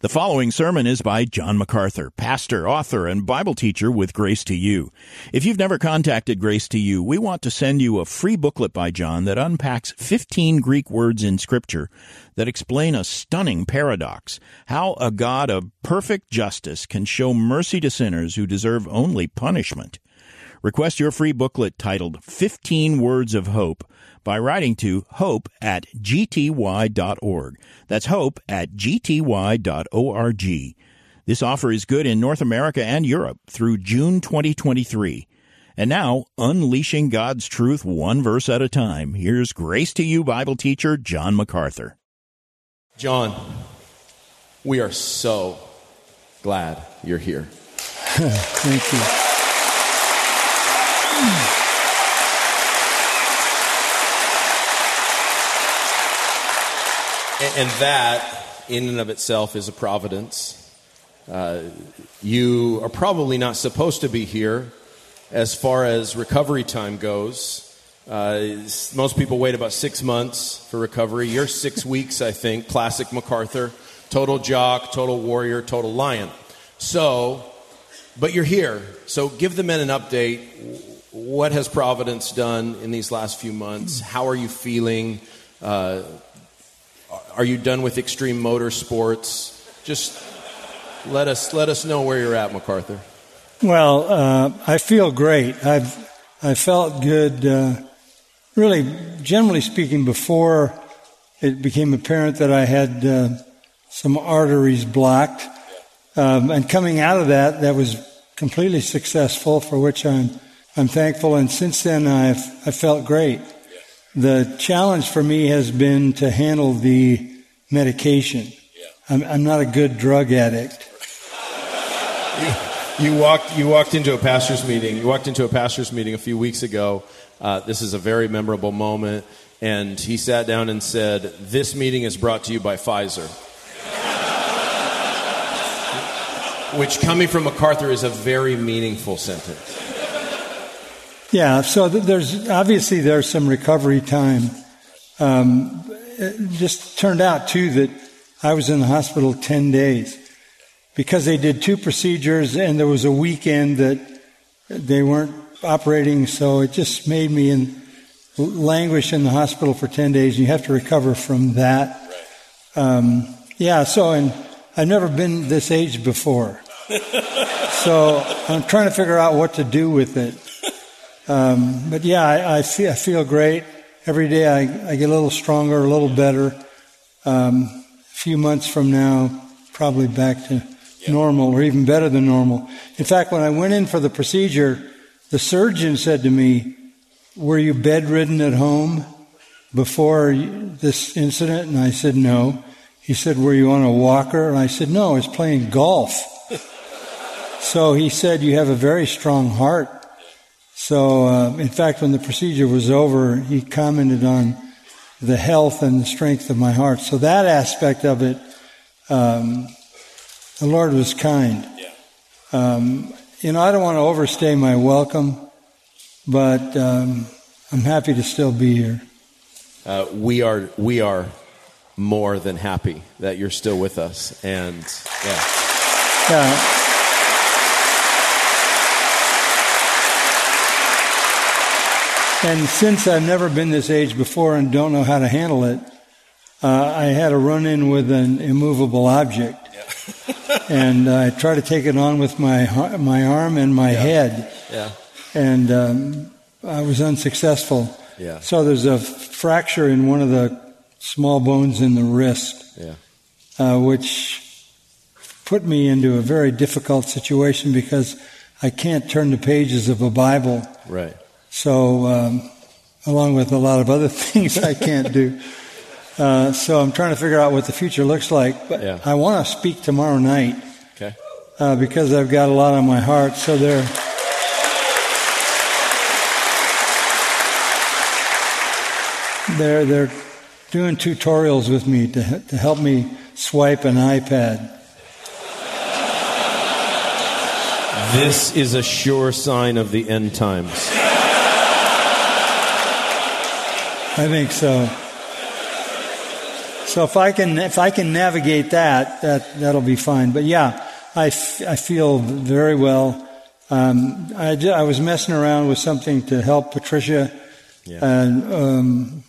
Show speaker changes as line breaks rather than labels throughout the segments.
The following sermon is by John MacArthur, pastor, author, and Bible teacher with Grace to You. If you've never contacted Grace to You, we want to send you a free booklet by John that unpacks 15 Greek words in Scripture that explain a stunning paradox how a God of perfect justice can show mercy to sinners who deserve only punishment. Request your free booklet titled 15 Words of Hope by writing to hope at gty.org. That's hope at gty.org. This offer is good in North America and Europe through June 2023. And now, unleashing God's truth one verse at a time, here's Grace to You Bible teacher John MacArthur.
John, we are so glad you're here.
Thank you.
And that, in and of itself, is a providence. Uh, you are probably not supposed to be here as far as recovery time goes. Uh, most people wait about six months for recovery. You're six weeks, I think. Classic MacArthur. Total jock, total warrior, total lion. So, but you're here. So give the men an update. What has Providence done in these last few months? How are you feeling? Uh, are you done with extreme motorsports? Just let us let us know where you're at, MacArthur.
Well, uh, I feel great. I've I felt good. Uh, really, generally speaking, before it became apparent that I had uh, some arteries blocked, um, and coming out of that, that was completely successful, for which I'm I'm thankful. And since then, I've I felt great. The challenge for me has been to handle the medication. I'm, I'm not a good drug addict.
You, you, walked, you walked into a pastor's meeting. You walked into a pastor's meeting a few weeks ago. Uh, this is a very memorable moment. And he sat down and said, This meeting is brought to you by Pfizer. Which, coming from MacArthur, is a very meaningful sentence.
Yeah, so there's obviously there's some recovery time. Um, it just turned out too that I was in the hospital ten days because they did two procedures and there was a weekend that they weren't operating, so it just made me in, languish in the hospital for ten days. You have to recover from that. Um, yeah, so and I've never been this age before, so I'm trying to figure out what to do with it. Um, but yeah, I, I, feel, I feel great. Every day I, I get a little stronger, a little better. Um, a few months from now, probably back to normal or even better than normal. In fact, when I went in for the procedure, the surgeon said to me, Were you bedridden at home before this incident? And I said, No. He said, Were you on a walker? And I said, No, I was playing golf. so he said, You have a very strong heart. So, uh, in fact, when the procedure was over, he commented on the health and the strength of my heart. So that aspect of it, um, the Lord was kind. Yeah. Um, you know, I don't want to overstay my welcome, but um, I'm happy to still be here.
Uh, we are we are more than happy that you're still with us, and yeah.
Yeah. And since I've never been this age before and don't know how to handle it, uh, I had a run in with an immovable object. Yeah. and I tried to take it on with my, my arm and my yeah. head.
Yeah.
And um, I was unsuccessful.
Yeah.
So there's a fracture in one of the small bones in the wrist,
yeah.
uh, which put me into a very difficult situation because I can't turn the pages of a Bible.
Right.
So, um, along with a lot of other things I can't do. Uh, so I'm trying to figure out what the future looks like. But
yeah.
I want to speak tomorrow night.
Okay.
Uh, because I've got a lot on my heart. So they're. They're, they're doing tutorials with me to, to help me swipe an iPad.
This is a sure sign of the end times.
I think so. So if I can, if I can navigate that, that, that'll be fine. But yeah, I, f- I feel very well. Um, I, I was messing around with something to help Patricia yeah. and, um,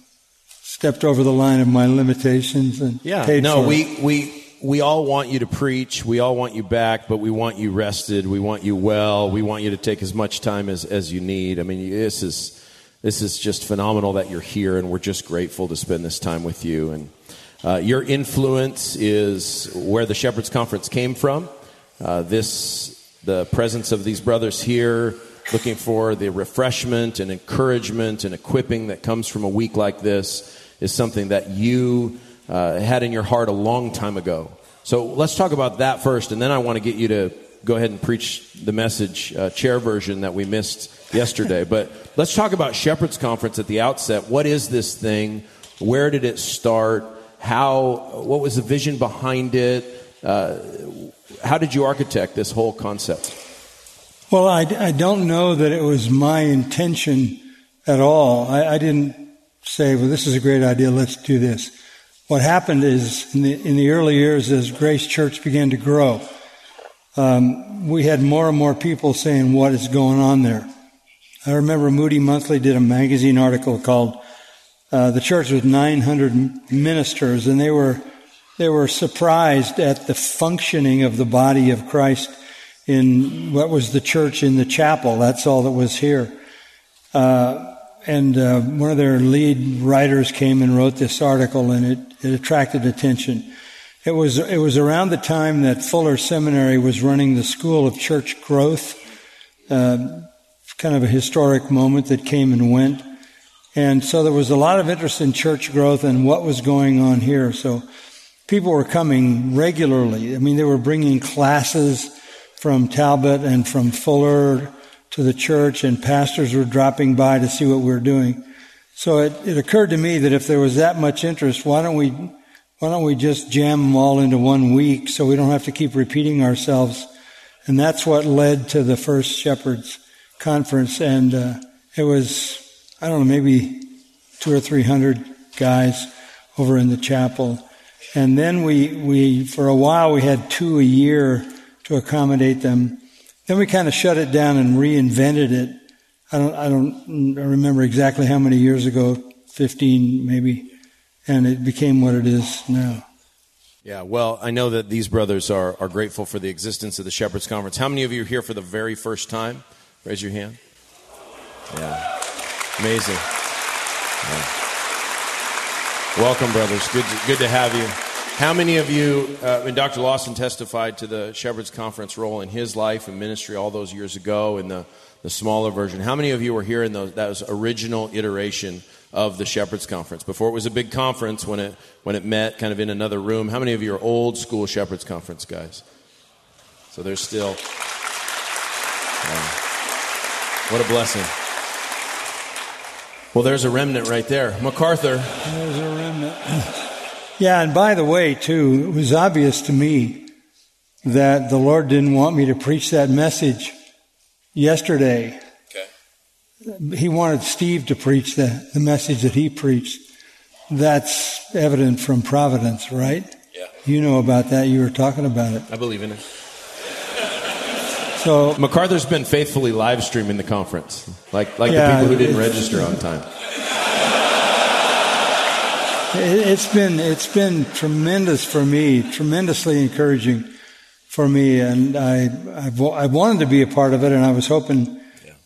stepped over the line of my limitations and
yeah.
paid
no, we,
it.
we, we all want you to preach. We all want you back, but we want you rested. We want you well. We want you to take as much time as, as you need. I mean, this is, this is just phenomenal that you're here, and we're just grateful to spend this time with you. And uh, your influence is where the Shepherds Conference came from. Uh, this, the presence of these brothers here, looking for the refreshment and encouragement and equipping that comes from a week like this, is something that you uh, had in your heart a long time ago. So let's talk about that first, and then I want to get you to go ahead and preach the message uh, chair version that we missed yesterday. but let's talk about Shepherds Conference at the outset. What is this thing? Where did it start? How? What was the vision behind it? Uh, how did you architect this whole concept?
Well, I, I don't know that it was my intention at all. I, I didn't say, well, this is a great idea, let's do this. What happened is, in the, in the early years, as Grace Church began to grow, um, we had more and more people saying, what is going on there? I remember Moody Monthly did a magazine article called uh, "The Church with 900 Ministers," and they were they were surprised at the functioning of the body of Christ in what was the church in the chapel. That's all that was here. Uh, and uh, one of their lead writers came and wrote this article, and it, it attracted attention. It was it was around the time that Fuller Seminary was running the School of Church Growth, uh, kind of a historic moment that came and went, and so there was a lot of interest in church growth and what was going on here. So people were coming regularly. I mean, they were bringing classes from Talbot and from Fuller to the church, and pastors were dropping by to see what we were doing. So it, it occurred to me that if there was that much interest, why don't we why don't we just jam them all into one week so we don't have to keep repeating ourselves? And that's what led to the first Shepherds Conference, and uh, it was I don't know maybe two or three hundred guys over in the chapel and then we, we, for a while, we had two a year to accommodate them. Then we kind of shut it down and reinvented it. I don't, I don't remember exactly how many years ago, 15 maybe, and it became what it is now.
Yeah, well, I know that these brothers are, are grateful for the existence of the Shepherds Conference. How many of you are here for the very first time? Raise your hand. Yeah, amazing. Yeah. Welcome, brothers. Good to, good to have you. How many of you, uh, and Dr. Lawson testified to the Shepherd's Conference role in his life and ministry all those years ago in the, the smaller version. How many of you were here in those, that was original iteration of the Shepherd's Conference? Before it was a big conference when it, when it met kind of in another room. How many of you are old school Shepherd's Conference guys? So there's still. What a blessing. Well, there's a remnant right there. MacArthur.
There's a remnant. yeah, and by the way, too, it was obvious to me that the Lord didn't want me to preach that message yesterday. Okay. He wanted Steve to preach the, the message that he preached. That's evident from Providence, right?
Yeah.
You know about that. You were talking about it.
I believe in it.
So
MacArthur's been faithfully live streaming the conference, like like yeah, the people who didn't register on time.
It's been it's been tremendous for me, tremendously encouraging for me, and I I've, I wanted to be a part of it, and I was hoping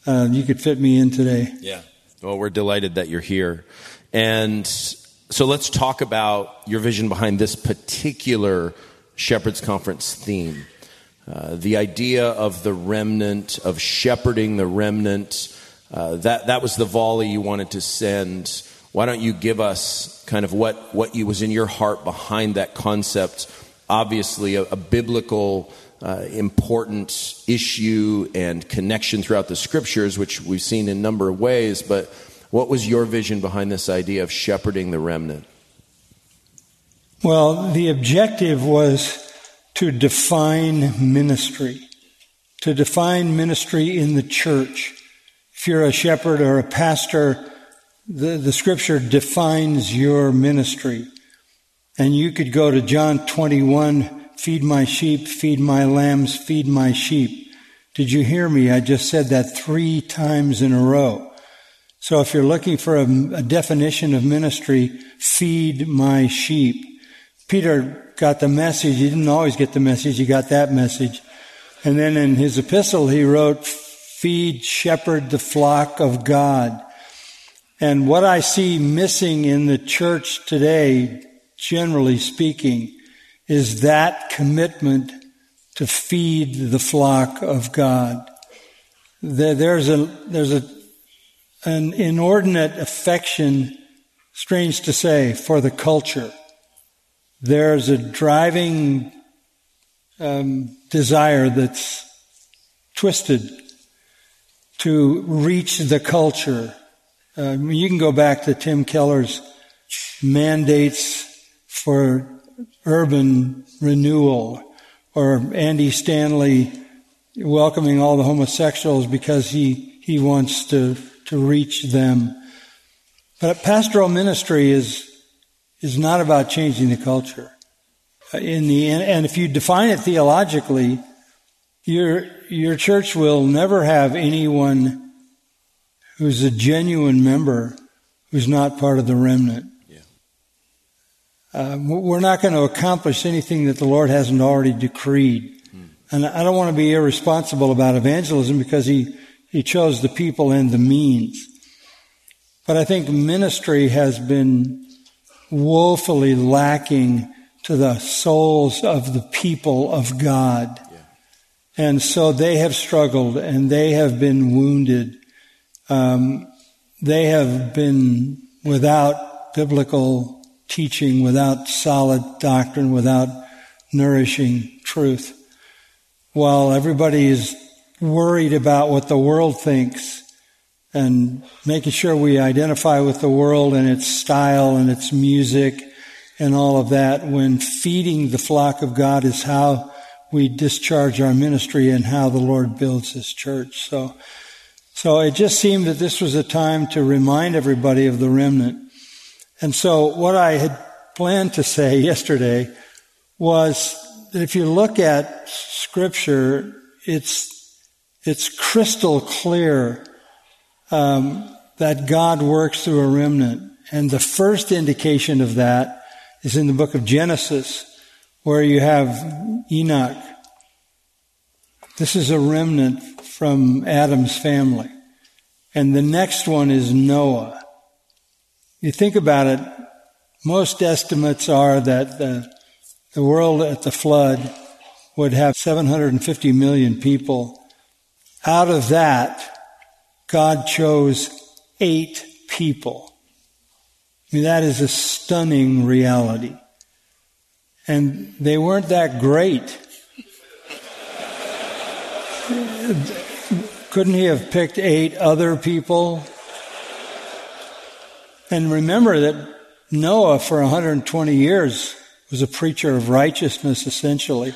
uh, you could fit me in today.
Yeah. Well, we're delighted that you're here, and so let's talk about your vision behind this particular Shepherds Conference theme. Uh, the idea of the remnant, of shepherding the remnant, uh, that, that was the volley you wanted to send. Why don't you give us kind of what, what you, was in your heart behind that concept? Obviously, a, a biblical, uh, important issue and connection throughout the scriptures, which we've seen in a number of ways, but what was your vision behind this idea of shepherding the remnant?
Well, the objective was to define ministry, to define ministry in the church. If you're a shepherd or a pastor, the, the scripture defines your ministry. And you could go to John 21, feed my sheep, feed my lambs, feed my sheep. Did you hear me? I just said that three times in a row. So if you're looking for a, a definition of ministry, feed my sheep. Peter got the message. He didn't always get the message. He got that message. And then in his epistle, he wrote, feed, shepherd the flock of God. And what I see missing in the church today, generally speaking, is that commitment to feed the flock of God. There's a, there's a, an inordinate affection, strange to say, for the culture. There's a driving um, desire that's twisted to reach the culture. Uh, you can go back to Tim Keller's mandates for urban renewal or Andy Stanley welcoming all the homosexuals because he, he wants to, to reach them. But pastoral ministry is, is not about changing the culture. In the and if you define it theologically, your, your church will never have anyone who's a genuine member who's not part of the remnant. Uh, we're not going to accomplish anything that the Lord hasn't already decreed. Hmm. And I don't want to be irresponsible about evangelism because he, he chose the people and the means. But I think ministry has been woefully lacking to the souls of the people of God. Yeah. And so they have struggled and they have been wounded. Um, they have been without biblical teaching, without solid doctrine, without nourishing truth. While everybody is worried about what the world thinks and making sure we identify with the world and its style and its music and all of that, when feeding the flock of God is how we discharge our ministry and how the Lord builds His church. So, so it just seemed that this was a time to remind everybody of the remnant and so what I had planned to say yesterday was that if you look at scripture, it's, it's crystal clear, um, that God works through a remnant. And the first indication of that is in the book of Genesis, where you have Enoch. This is a remnant from Adam's family. And the next one is Noah. You think about it, most estimates are that the, the world at the flood would have 750 million people. Out of that, God chose eight people. I mean, that is a stunning reality. And they weren't that great. Couldn't he have picked eight other people and remember that Noah, for 120 years, was a preacher of righteousness, essentially.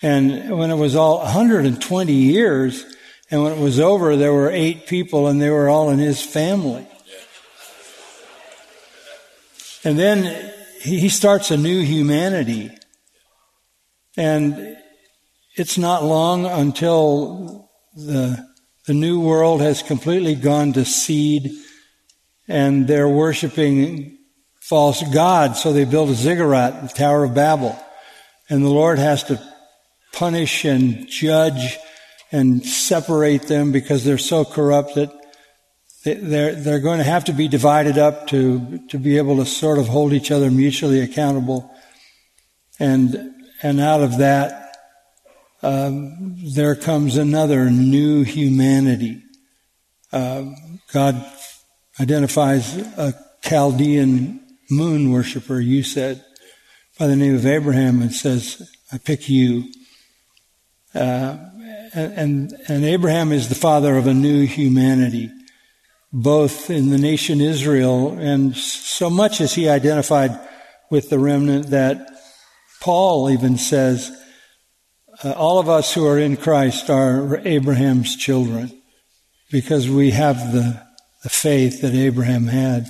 And when it was all 120 years, and when it was over, there were eight people, and they were all in his family. And then he starts a new humanity. And it's not long until the, the new world has completely gone to seed and they're worshiping false gods. So they build a ziggurat, the Tower of Babel. And the Lord has to punish and judge and separate them because they're so corrupt that they're, they're going to have to be divided up to, to be able to sort of hold each other mutually accountable. And, and out of that, um, there comes another new humanity. Uh, God identifies a Chaldean moon worshiper, you said, by the name of Abraham, and says, I pick you. Uh, and, and Abraham is the father of a new humanity, both in the nation Israel and so much as he identified with the remnant that Paul even says, uh, all of us who are in Christ are Abraham's children because we have the the faith that Abraham had.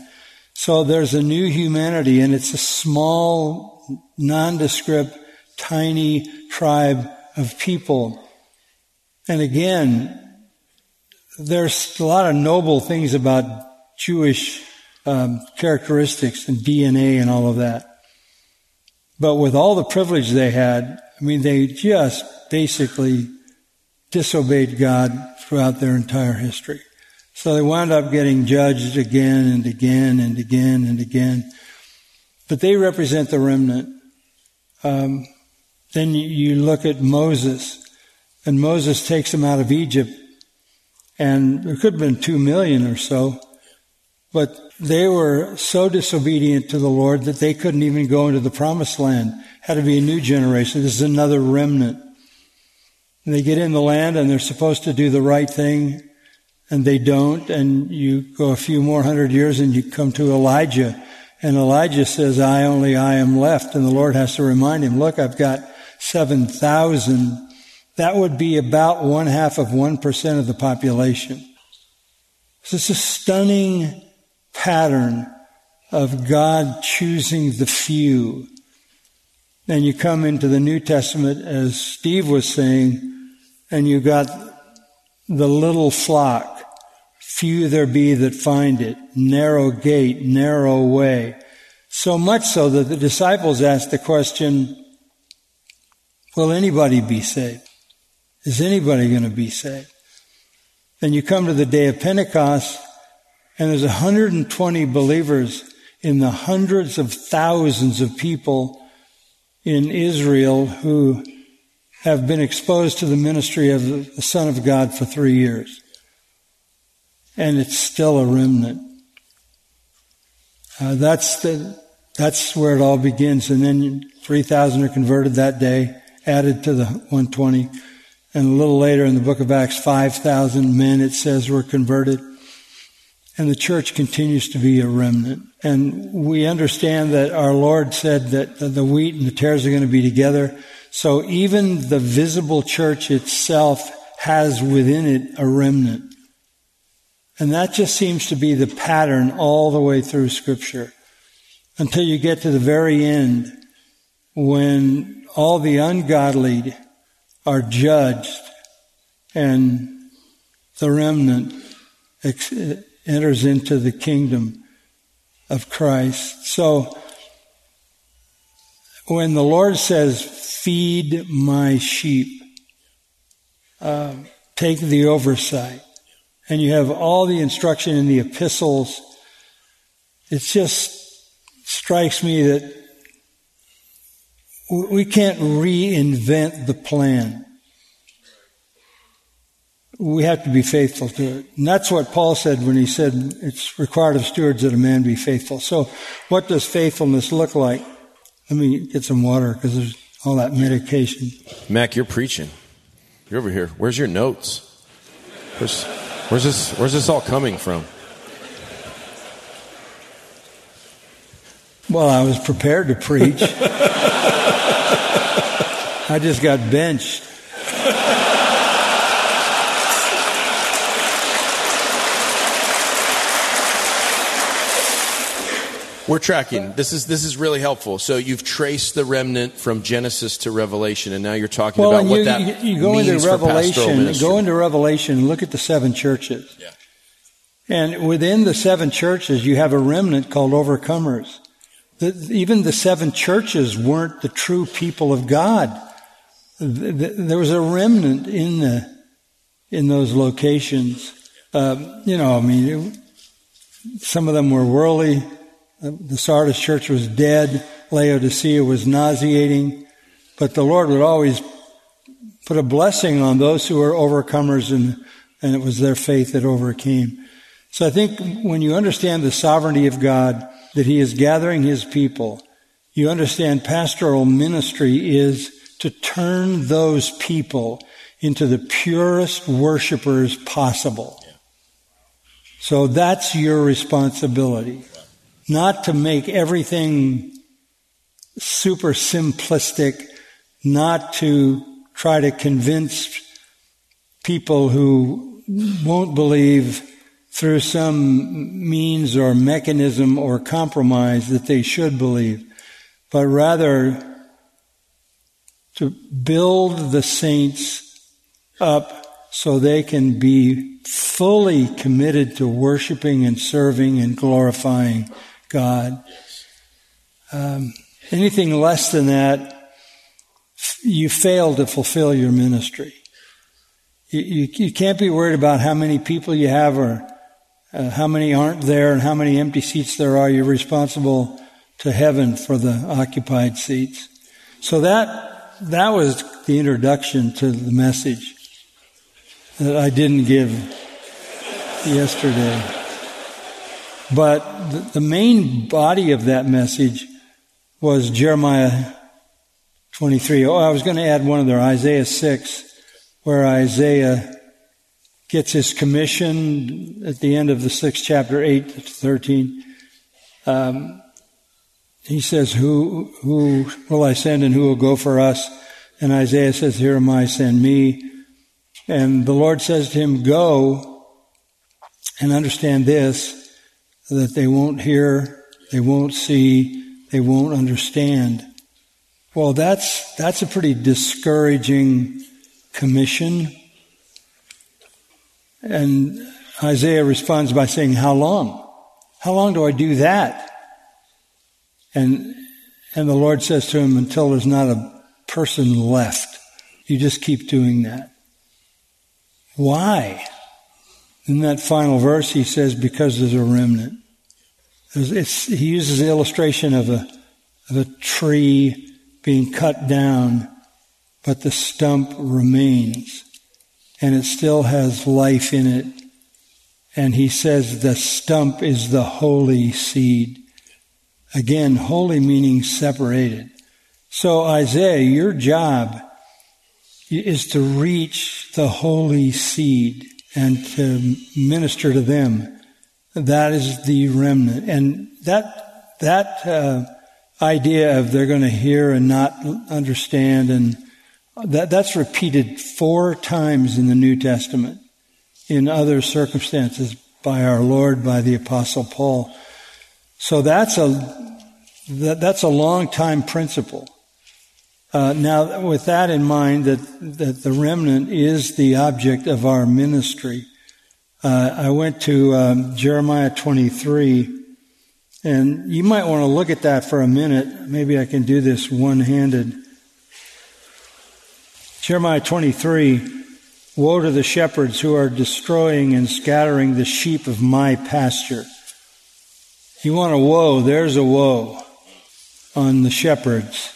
So there's a new humanity and it's a small, nondescript, tiny tribe of people. And again, there's a lot of noble things about Jewish um, characteristics and DNA and all of that. But with all the privilege they had, I mean, they just basically disobeyed God throughout their entire history. So they wound up getting judged again and again and again and again. But they represent the remnant. Um, then you look at Moses, and Moses takes them out of Egypt, and there could have been two million or so, but they were so disobedient to the Lord that they couldn't even go into the promised land. Had to be a new generation. This is another remnant. And they get in the land and they're supposed to do the right thing and they don't, and you go a few more hundred years and you come to Elijah, and Elijah says, I only I am left, and the Lord has to remind him, look, I've got 7,000. That would be about one half of 1% of the population. So it's a stunning pattern of God choosing the few. And you come into the New Testament, as Steve was saying, and you got the little flock Few there be that find it. Narrow gate, narrow way. So much so that the disciples asked the question, will anybody be saved? Is anybody going to be saved? Then you come to the day of Pentecost and there's 120 believers in the hundreds of thousands of people in Israel who have been exposed to the ministry of the Son of God for three years and it's still a remnant. Uh, that's the that's where it all begins, and then 3,000 are converted that day, added to the 120, and a little later in the book of Acts, 5,000 men it says were converted, and the church continues to be a remnant. And we understand that our Lord said that the wheat and the tares are going to be together. So even the visible church itself has within it a remnant. And that just seems to be the pattern all the way through Scripture until you get to the very end when all the ungodly are judged and the remnant enters into the kingdom of Christ. So when the Lord says, feed my sheep, uh, take the oversight and you have all the instruction in the epistles, it just strikes me that we can't reinvent the plan. We have to be faithful to it. And that's what Paul said when he said it's required of stewards that a man be faithful. So what does faithfulness look like? Let me get some water because there's all that medication.
Mac, you're preaching. You're over here. Where's your notes? Where's Where's this? Where's this all coming from?
Well, I was prepared to preach. I just got benched.
We're tracking. This is this is really helpful. So you've traced the remnant from Genesis to Revelation, and now you're talking
well,
about
you,
what that
you, you go
means
into Revelation.
Go
into Revelation. Look at the seven churches.
Yeah.
And within the seven churches, you have a remnant called overcomers. The, even the seven churches weren't the true people of God. There was a remnant in the in those locations. Um, you know, I mean, some of them were worldly the Sardis church was dead. Laodicea was nauseating. But the Lord would always put a blessing on those who were overcomers and, and it was their faith that overcame. So I think when you understand the sovereignty of God, that He is gathering His people, you understand pastoral ministry is to turn those people into the purest worshipers possible. So that's your responsibility not to make everything super simplistic, not to try to convince people who won't believe through some means or mechanism or compromise that they should believe, but rather to build the saints up so they can be fully committed to worshiping and serving and glorifying God. Um, anything less than that, you fail to fulfill your ministry. You, you, can't be worried about how many people you have or uh, how many aren't there and how many empty seats there are. You're responsible to heaven for the occupied seats. So that, that was the introduction to the message that I didn't give yesterday. But the, the main body of that message was Jeremiah 23. Oh, I was going to add one of there, Isaiah 6, where Isaiah gets his commission at the end of the sixth chapter, 8 to 13. Um, he says, who, who will I send and who will go for us? And Isaiah says, here am I, send me. And the Lord says to him, go and understand this, that they won't hear, they won't see, they won't understand. Well, that's, that's a pretty discouraging commission. And Isaiah responds by saying, how long? How long do I do that? And, and the Lord says to him, until there's not a person left. You just keep doing that. Why? In that final verse, he says, because there's a remnant. It's, he uses the illustration of a, of a tree being cut down, but the stump remains, and it still has life in it. And he says the stump is the holy seed. Again, holy meaning separated. So Isaiah, your job is to reach the holy seed and to minister to them. That is the remnant. And that, that, uh, idea of they're going to hear and not understand and that, that's repeated four times in the New Testament in other circumstances by our Lord, by the apostle Paul. So that's a, that, that's a long time principle. Uh, now, with that in mind, that, that the remnant is the object of our ministry, uh, I went to um, Jeremiah 23, and you might want to look at that for a minute. Maybe I can do this one handed. Jeremiah 23 Woe to the shepherds who are destroying and scattering the sheep of my pasture. You want a woe? There's a woe on the shepherds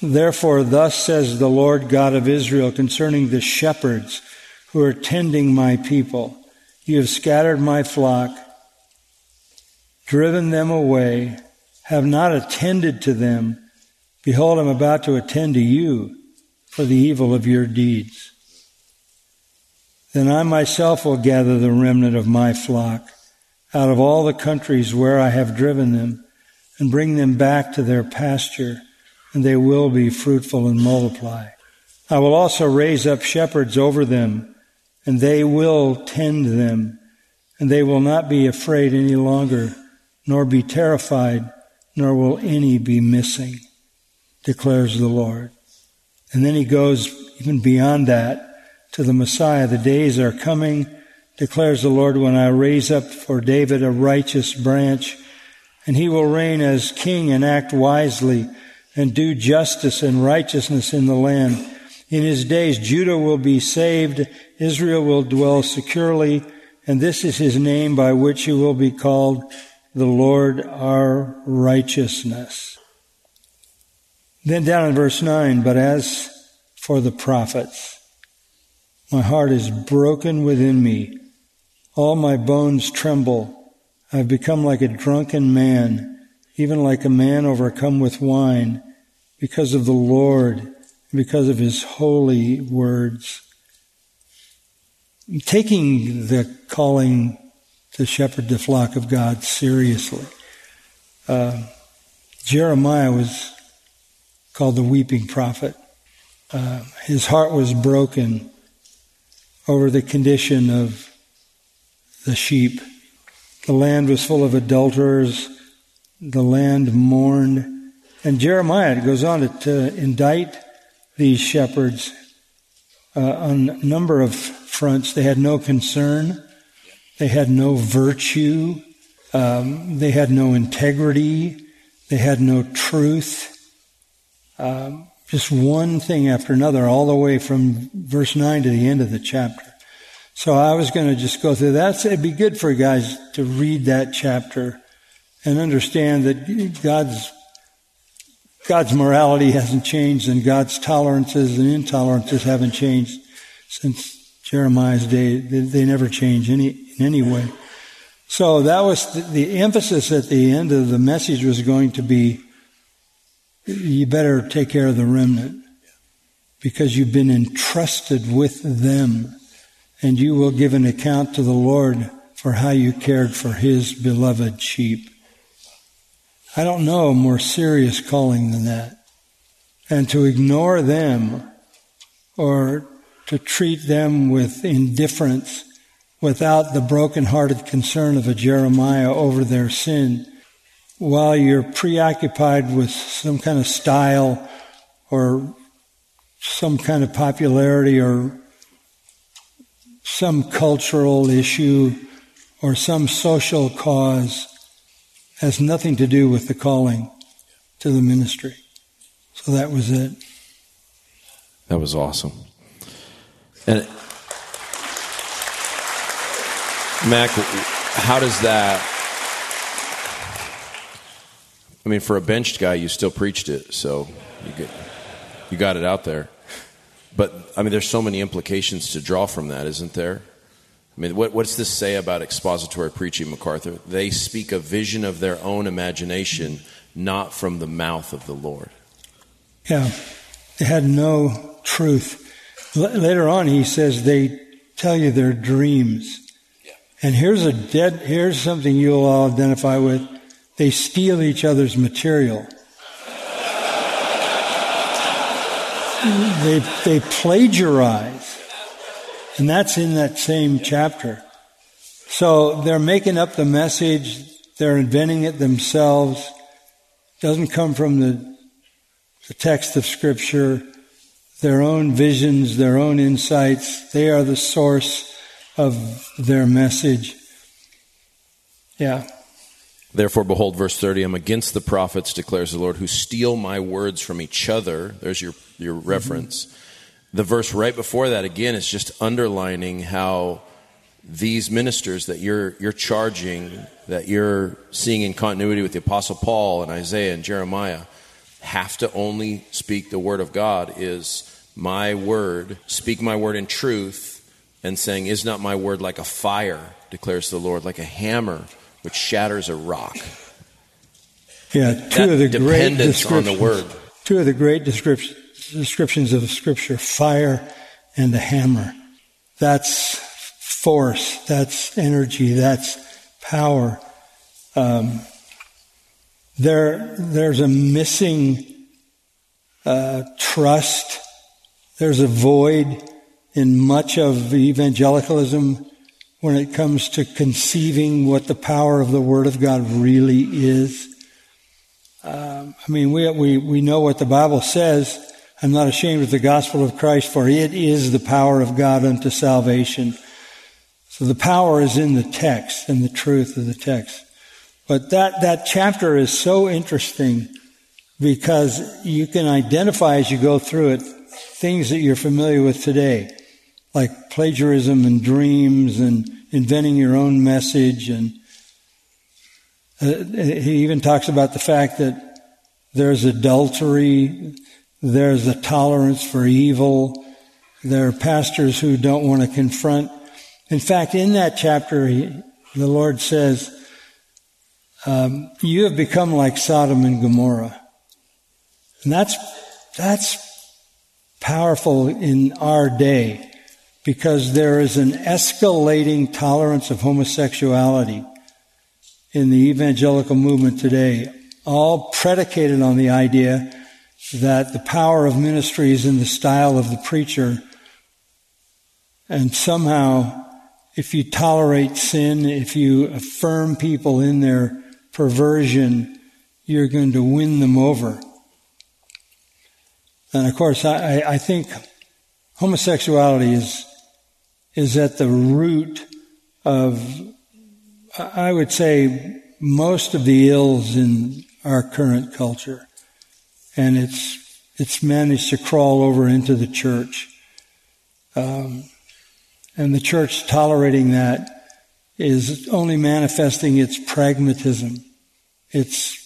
Therefore, thus says the Lord God of Israel concerning the shepherds who are tending my people You have scattered my flock, driven them away, have not attended to them. Behold, I'm about to attend to you for the evil of your deeds. Then I myself will gather the remnant of my flock out of all the countries where I have driven them and bring them back to their pasture and they will be fruitful and multiply. I will also raise up shepherds over them, and they will tend them, and they will not be afraid any longer, nor be terrified, nor will any be missing, declares the Lord. And then he goes even beyond that to the Messiah. The days are coming, declares the Lord, when I raise up for David a righteous branch, and he will reign as king and act wisely and do justice and righteousness in the land. In his days, Judah will be saved, Israel will dwell securely, and this is his name by which he will be called the Lord our righteousness. Then down in verse 9, but as for the prophets, my heart is broken within me. All my bones tremble. I've become like a drunken man, even like a man overcome with wine because of the Lord, because of His holy words. Taking the calling to shepherd the flock of God seriously. Uh, Jeremiah was called the weeping prophet. Uh, his heart was broken over the condition of the sheep. The land was full of adulterers. The land mourned. And Jeremiah goes on to, to indict these shepherds uh, on a number of fronts. They had no concern. They had no virtue. Um, they had no integrity. They had no truth. Um, just one thing after another, all the way from verse 9 to the end of the chapter. So I was going to just go through that. It'd be good for guys to read that chapter and understand that God's God's morality hasn't changed and God's tolerances and intolerances haven't changed since Jeremiah's day. They, they never change any, in any way. So that was the, the emphasis at the end of the message was going to be you better take care of the remnant because you've been entrusted with them and you will give an account to the Lord for how you cared for his beloved sheep. I don't know a more serious calling than that. And to ignore them or to treat them with indifference without the broken-hearted concern of a Jeremiah over their sin while you're preoccupied with some kind of style or some kind of popularity or some cultural issue or some social cause has nothing to do with the calling to the ministry. So that was it.
That was awesome. And Mac, how does that? I mean, for a benched guy, you still preached it, so you get, you got it out there. But I mean, there's so many implications to draw from that, isn't there? I mean, what, what's this say about expository preaching, MacArthur? They speak a vision of their own imagination, not from the mouth of the Lord.
Yeah, they had no truth. L- later on, he says they tell you their dreams. Yeah. And here's a dead. Here's something you'll all identify with. They steal each other's material. They they plagiarize. And that's in that same chapter. So they're making up the message, they're inventing it themselves. It doesn't come from the, the text of Scripture, their own visions, their own insights. They are the source of their message. Yeah.
Therefore, behold, verse 30, I'm against the prophets, declares the Lord, who steal my words from each other. There's your, your reference. Mm-hmm the verse right before that again is just underlining how these ministers that you're you're charging that you're seeing in continuity with the apostle Paul and Isaiah and Jeremiah have to only speak the word of God is my word speak my word in truth and saying is not my word like a fire declares the Lord like a hammer which shatters a rock
yeah two
that
of the great
descriptions on the word
two of the great descriptions descriptions of Scripture fire and a hammer. That's force, that's energy, that's power. Um, there, there's a missing uh, trust. There's a void in much of evangelicalism when it comes to conceiving what the power of the Word of God really is. Um, I mean, we, we, we know what the Bible says, I'm not ashamed of the gospel of Christ, for it is the power of God unto salvation. So the power is in the text and the truth of the text. But that, that chapter is so interesting because you can identify as you go through it things that you're familiar with today, like plagiarism and dreams and inventing your own message. And uh, he even talks about the fact that there's adultery, there's a tolerance for evil. There are pastors who don't want to confront. In fact, in that chapter, he, the Lord says, um, "You have become like Sodom and Gomorrah," and that's that's powerful in our day because there is an escalating tolerance of homosexuality in the evangelical movement today, all predicated on the idea that the power of ministry is in the style of the preacher, and somehow if you tolerate sin, if you affirm people in their perversion, you're going to win them over. And of course, I, I think homosexuality is, is at the root of, I would say, most of the ills in our current culture. And it's, it's managed to crawl over into the church. Um, and the church tolerating that is only manifesting its pragmatism, its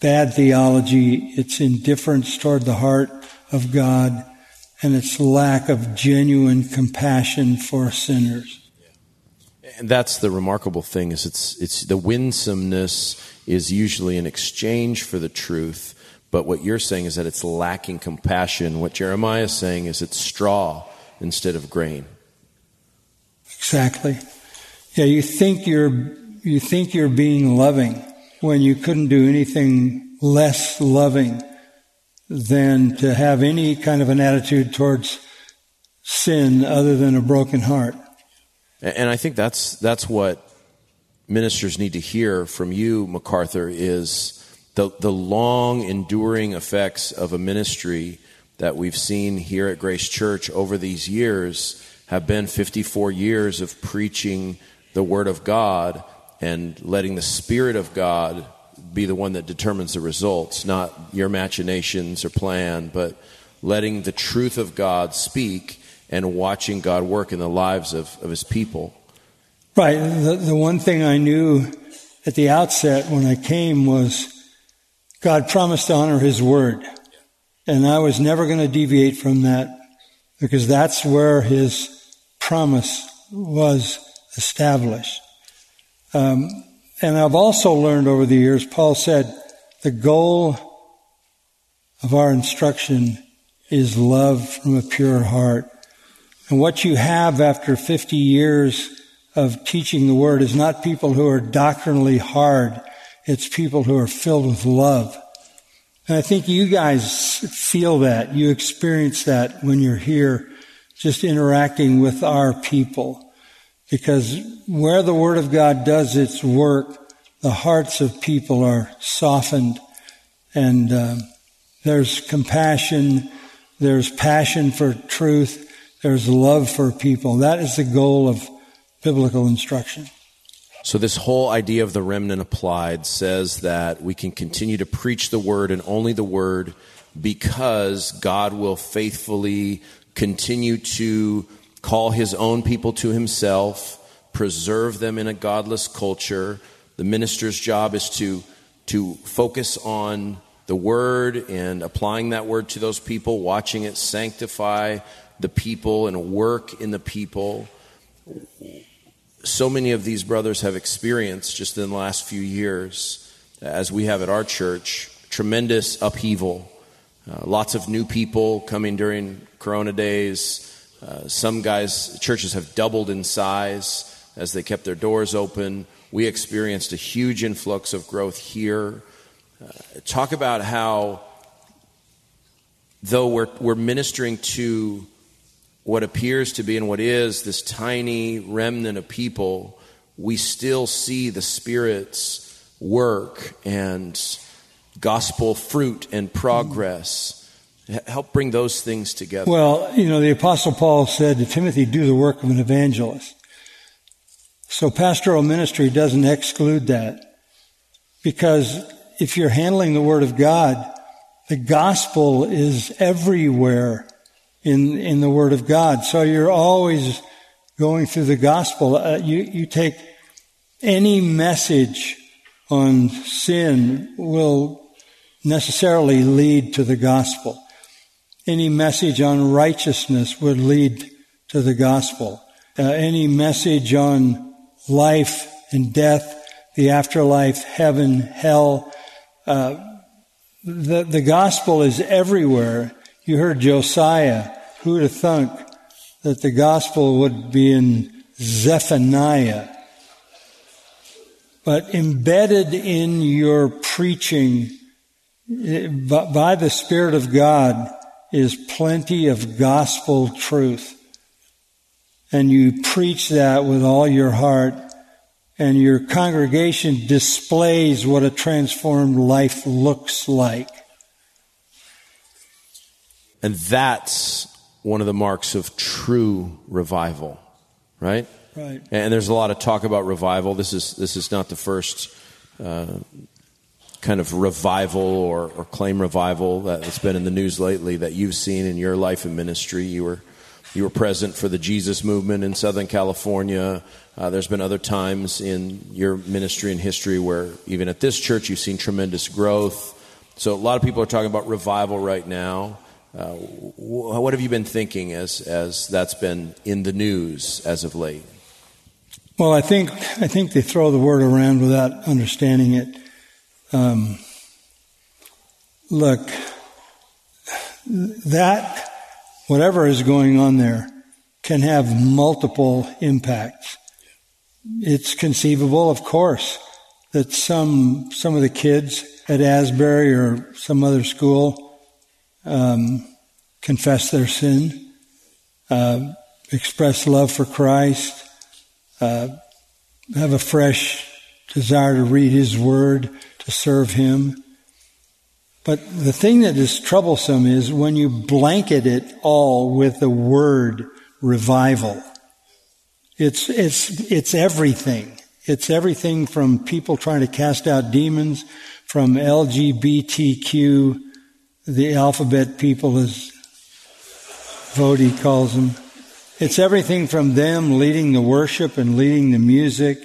bad theology, its indifference toward the heart of God, and its lack of genuine compassion for sinners.
And that's the remarkable thing is it's it's the winsomeness is usually an exchange for the truth, but what you're saying is that it's lacking compassion. What Jeremiah is saying is it's straw instead of grain.
Exactly. Yeah, you think you're you think you're being loving when you couldn't do anything less loving than to have any kind of an attitude towards sin other than a broken heart.
And I think that's that's what ministers need to hear from you, MacArthur, is the the long enduring effects of a ministry that we've seen here at Grace Church over these years have been 54 years of preaching the Word of God and letting the Spirit of God be the one that determines the results, not your machinations or plan, but letting the truth of God speak and watching God work in the lives of, of His people.
Right. The, the one thing I knew at the outset when I came was God promised to honor His Word. And I was never going to deviate from that because that's where His promise was established. Um, and I've also learned over the years, Paul said, the goal of our instruction is love from a pure heart. And what you have after 50 years of teaching the word is not people who are doctrinally hard. It's people who are filled with love. And I think you guys feel that. You experience that when you're here just interacting with our people. Because where the Word of God does its work, the hearts of people are softened and uh, there's compassion, there's passion for truth, there's love for people. That is the goal of biblical instruction.
So, this whole idea of the remnant applied says that we can continue to preach the word and only the word because God will faithfully continue to call his own people to himself, preserve them in a godless culture. The minister's job is to, to focus on the word and applying that word to those people, watching it sanctify the people and work in the people. So many of these brothers have experienced just in the last few years, as we have at our church, tremendous upheaval. Uh, lots of new people coming during Corona days. Uh, some guys, churches have doubled in size as they kept their doors open. We experienced a huge influx of growth here. Uh, talk about how, though we're, we're ministering to what appears to be and what is this tiny remnant of people, we still see the Spirit's work and gospel fruit and progress. Help bring those things together.
Well, you know, the Apostle Paul said to Timothy, do the work of an evangelist. So pastoral ministry doesn't exclude that. Because if you're handling the Word of God, the gospel is everywhere in, in the Word of God. So you're always going through the gospel. Uh, you, you take any message on sin will necessarily lead to the gospel any message on righteousness would lead to the gospel. Uh, any message on life and death, the afterlife, heaven, hell, uh, the, the gospel is everywhere. You heard Josiah. Who would have thunk that the gospel would be in Zephaniah? But embedded in your preaching eh, by the Spirit of God is plenty of gospel truth. and you preach that with all your heart, and your congregation displays what a transformed life looks like.
And that's one of the marks of true revival, right?
Right.
And there's a lot of talk about revival. This is this is not the first uh, kind of revival or, or claim revival that's been in the news lately that you've seen in your life and ministry. You were you were present for the Jesus movement in Southern California. Uh, there's been other times in your ministry and history where even at this church you've seen tremendous growth. So a lot of people are talking about revival right now. Uh, what have you been thinking as as that's been in the news as of late?
Well, I think I think they throw the word around without understanding it. Um, look, that whatever is going on there can have multiple impacts. It's conceivable, of course, that some some of the kids at Asbury or some other school um, confess their sin, uh, express love for Christ, uh, have a fresh desire to read His Word, to serve Him. But the thing that is troublesome is when you blanket it all with the word revival. It's, it's, it's everything. It's everything from people trying to cast out demons, from LGBTQ, the alphabet people as Voddie calls them. It's everything from them leading the worship and leading the music.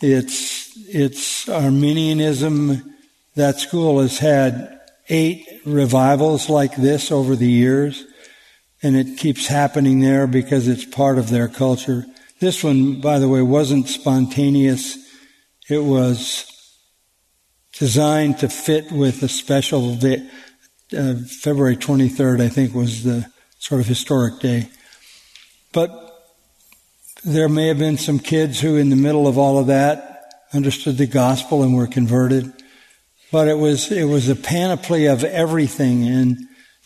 It's, it's Arminianism. That school has had eight revivals like this over the years, and it keeps happening there because it's part of their culture. This one, by the way, wasn't spontaneous. It was designed to fit with a special day. Uh, February 23rd, I think, was the sort of historic day. But there may have been some kids who, in the middle of all of that, understood the gospel and were converted. But it was it was a panoply of everything, and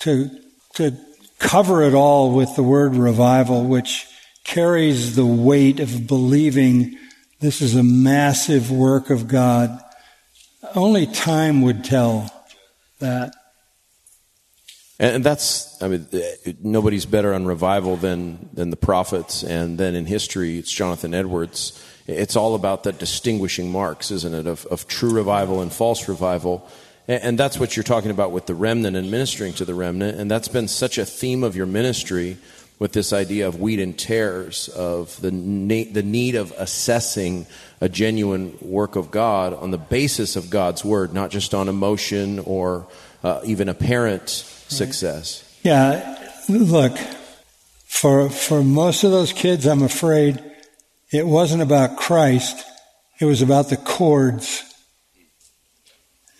to to cover it all with the word revival, which carries the weight of believing this is a massive work of God. Only time would tell that.
And that's, I mean, eh, nobody's better on revival than, than the prophets. And then in history, it's Jonathan Edwards. It's all about the distinguishing marks, isn't it, of, of true revival and false revival. And, and that's what you're talking about with the remnant and ministering to the remnant. And that's been such a theme of your ministry with this idea of wheat and tares, of the, na- the need of assessing a genuine work of God on the basis of God's word, not just on emotion or uh, even apparent success.
Yeah, look, for for most of those kids, I'm afraid it wasn't about Christ. It was about the chords.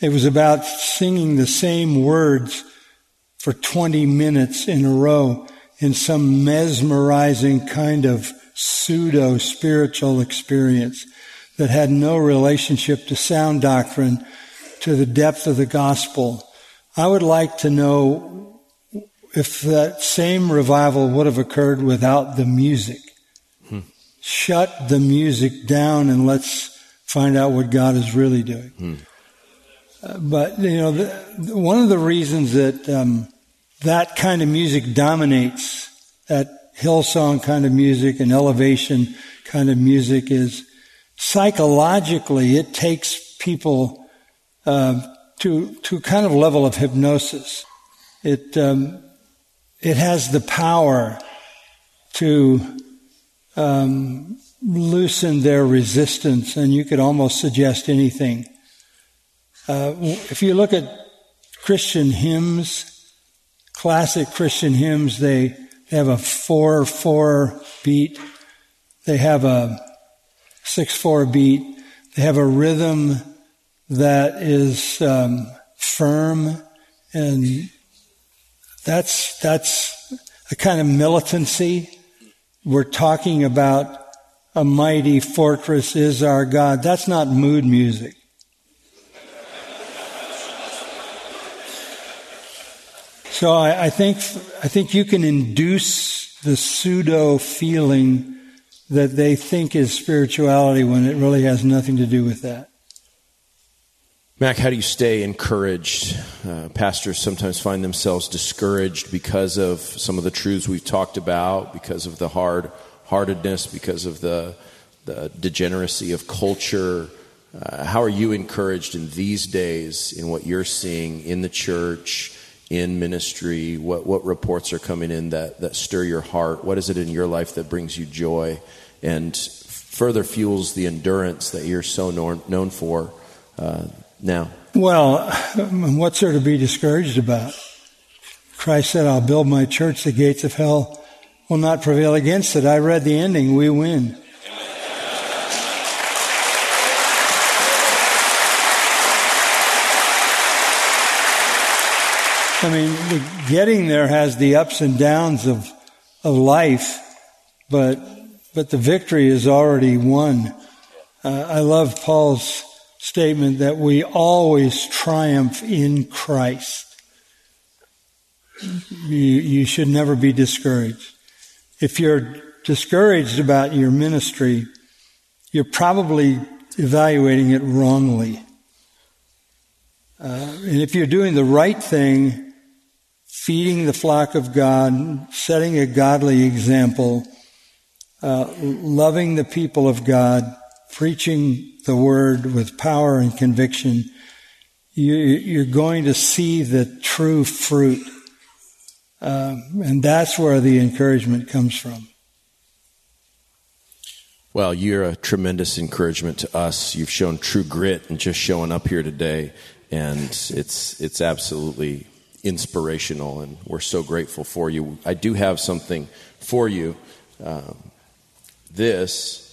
It was about singing the same words for 20 minutes in a row in some mesmerizing kind of pseudo spiritual experience that had no relationship to sound doctrine, to the depth of the gospel. I would like to know if that same revival would have occurred without the music. Shut the music down and let's find out what God is really doing. Hmm. Uh, but you know, the, the, one of the reasons that um, that kind of music dominates, that Hillsong kind of music and elevation kind of music, is psychologically it takes people uh, to to kind of level of hypnosis. It um, it has the power to um, loosen their resistance, and you could almost suggest anything. Uh, if you look at Christian hymns, classic Christian hymns, they have a four four beat. They have a six four beat. They have a rhythm that is um, firm, and that's that's a kind of militancy. We're talking about a mighty fortress is our God. That's not mood music. So I, I think I think you can induce the pseudo feeling that they think is spirituality when it really has nothing to do with that.
Mac, how do you stay encouraged? Uh, pastors sometimes find themselves discouraged because of some of the truths we've talked about, because of the hard heartedness, because of the, the degeneracy of culture. Uh, how are you encouraged in these days in what you're seeing in the church, in ministry? What, what reports are coming in that, that stir your heart? What is it in your life that brings you joy and further fuels the endurance that you're so known, known for? Uh, now?
Well, what's there to be discouraged about? Christ said, I'll build my church, the gates of hell will not prevail against it. I read the ending, we win. I mean, getting there has the ups and downs of, of life, but, but the victory is already won. Uh, I love Paul's statement that we always triumph in Christ. You, you should never be discouraged. If you're discouraged about your ministry, you're probably evaluating it wrongly. Uh, and if you're doing the right thing, feeding the flock of God, setting a godly example, uh, loving the people of God, preaching the word with power and conviction, you, are going to see the true fruit. Um, and that's where the encouragement comes from.
Well, you're a tremendous encouragement to us. You've shown true grit and just showing up here today, and it's it's absolutely inspirational, and we're so grateful for you. I do have something for you. Um, this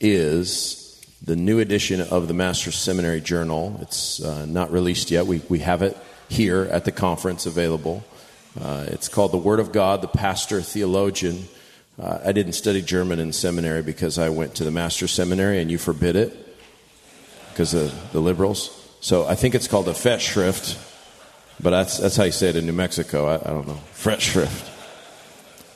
is the new edition of the Master's Seminary Journal. It's uh, not released yet. We, we have it here at the conference available. Uh, it's called The Word of God, the Pastor Theologian. Uh, I didn't study German in seminary because I went to the Master's Seminary and you forbid it because of the liberals. So I think it's called a Festschrift, but that's, that's how you say it in New Mexico. I, I don't know. Festschrift.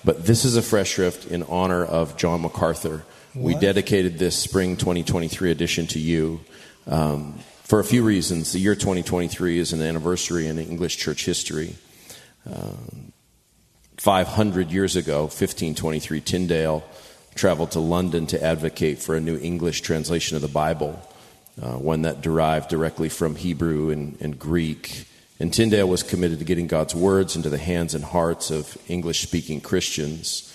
But this is a Festschrift in honor of John MacArthur we dedicated this spring 2023 edition to you um, for a few reasons. The year 2023 is an anniversary in English church history. Um, 500 years ago, 1523, Tyndale traveled to London to advocate for a new English translation of the Bible, uh, one that derived directly from Hebrew and, and Greek. And Tyndale was committed to getting God's words into the hands and hearts of English speaking Christians.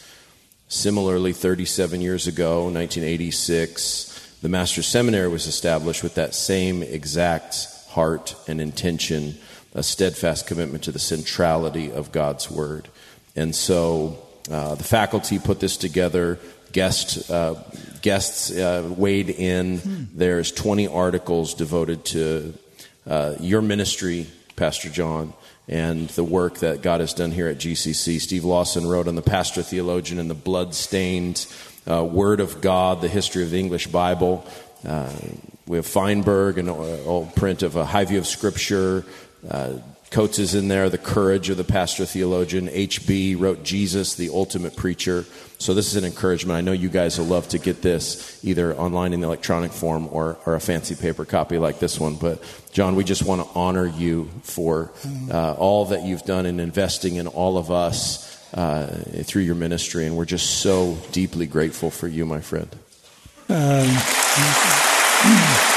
Similarly, 37 years ago, 1986, the Master's Seminary was established with that same exact heart and intention, a steadfast commitment to the centrality of God's Word. And so uh, the faculty put this together. Guest, uh, guests uh, weighed in. Hmm. There's 20 articles devoted to uh, your ministry, Pastor John and the work that God has done here at GCC. Steve Lawson wrote on the Pastor Theologian and the blood-stained uh, Word of God, the history of the English Bible. Uh, we have Feinberg, an old print of a high view of Scripture. Uh, Coates is in there, The Courage of the Pastor Theologian. H.B. wrote Jesus, the Ultimate Preacher. So this is an encouragement. I know you guys will love to get this either online in the electronic form or, or a fancy paper copy like this one. But John, we just want to honor you for uh, all that you've done in investing in all of us uh, through your ministry, and we're just so deeply grateful for you, my friend. Um,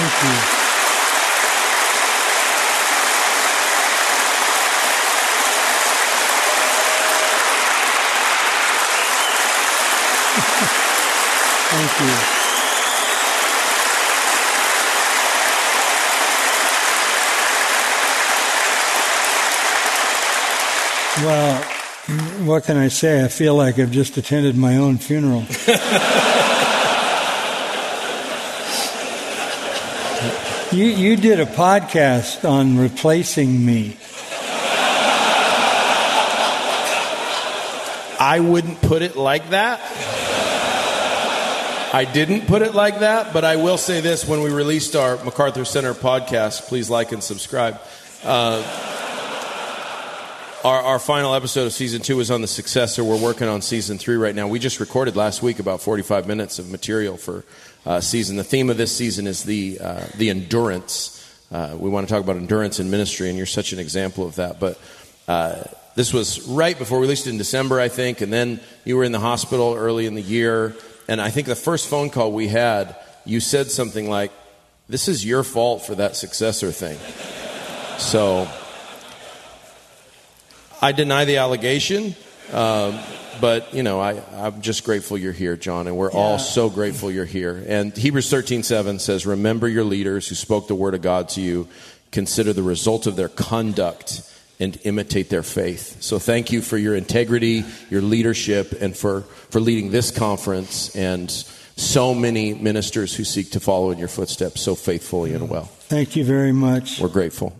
Thank you. Thank you. Well, what can I say? I feel like I've just attended my own funeral. You, you did a podcast on replacing me.
I wouldn't put it like that. I didn't put it like that, but I will say this when we released our MacArthur Center podcast, please like and subscribe. Uh, our, our, final episode of season two is on the successor. We're working on season three right now. We just recorded last week about 45 minutes of material for uh, season. The theme of this season is the, uh, the endurance. Uh, we want to talk about endurance in ministry, and you're such an example of that. But uh, this was right before we released it in December, I think, and then you were in the hospital early in the year. And I think the first phone call we had, you said something like, This is your fault for that successor thing. So I deny the allegation. Um, but you know, I, I'm just grateful you're here, John, and we're yeah. all so grateful you're here. And Hebrews 13:7 says, "Remember your leaders who spoke the word of God to you. Consider the result of their conduct and imitate their faith. So thank you for your integrity, your leadership, and for, for leading this conference and so many ministers who seek to follow in your footsteps so faithfully and well.
Thank you very much.
We're grateful.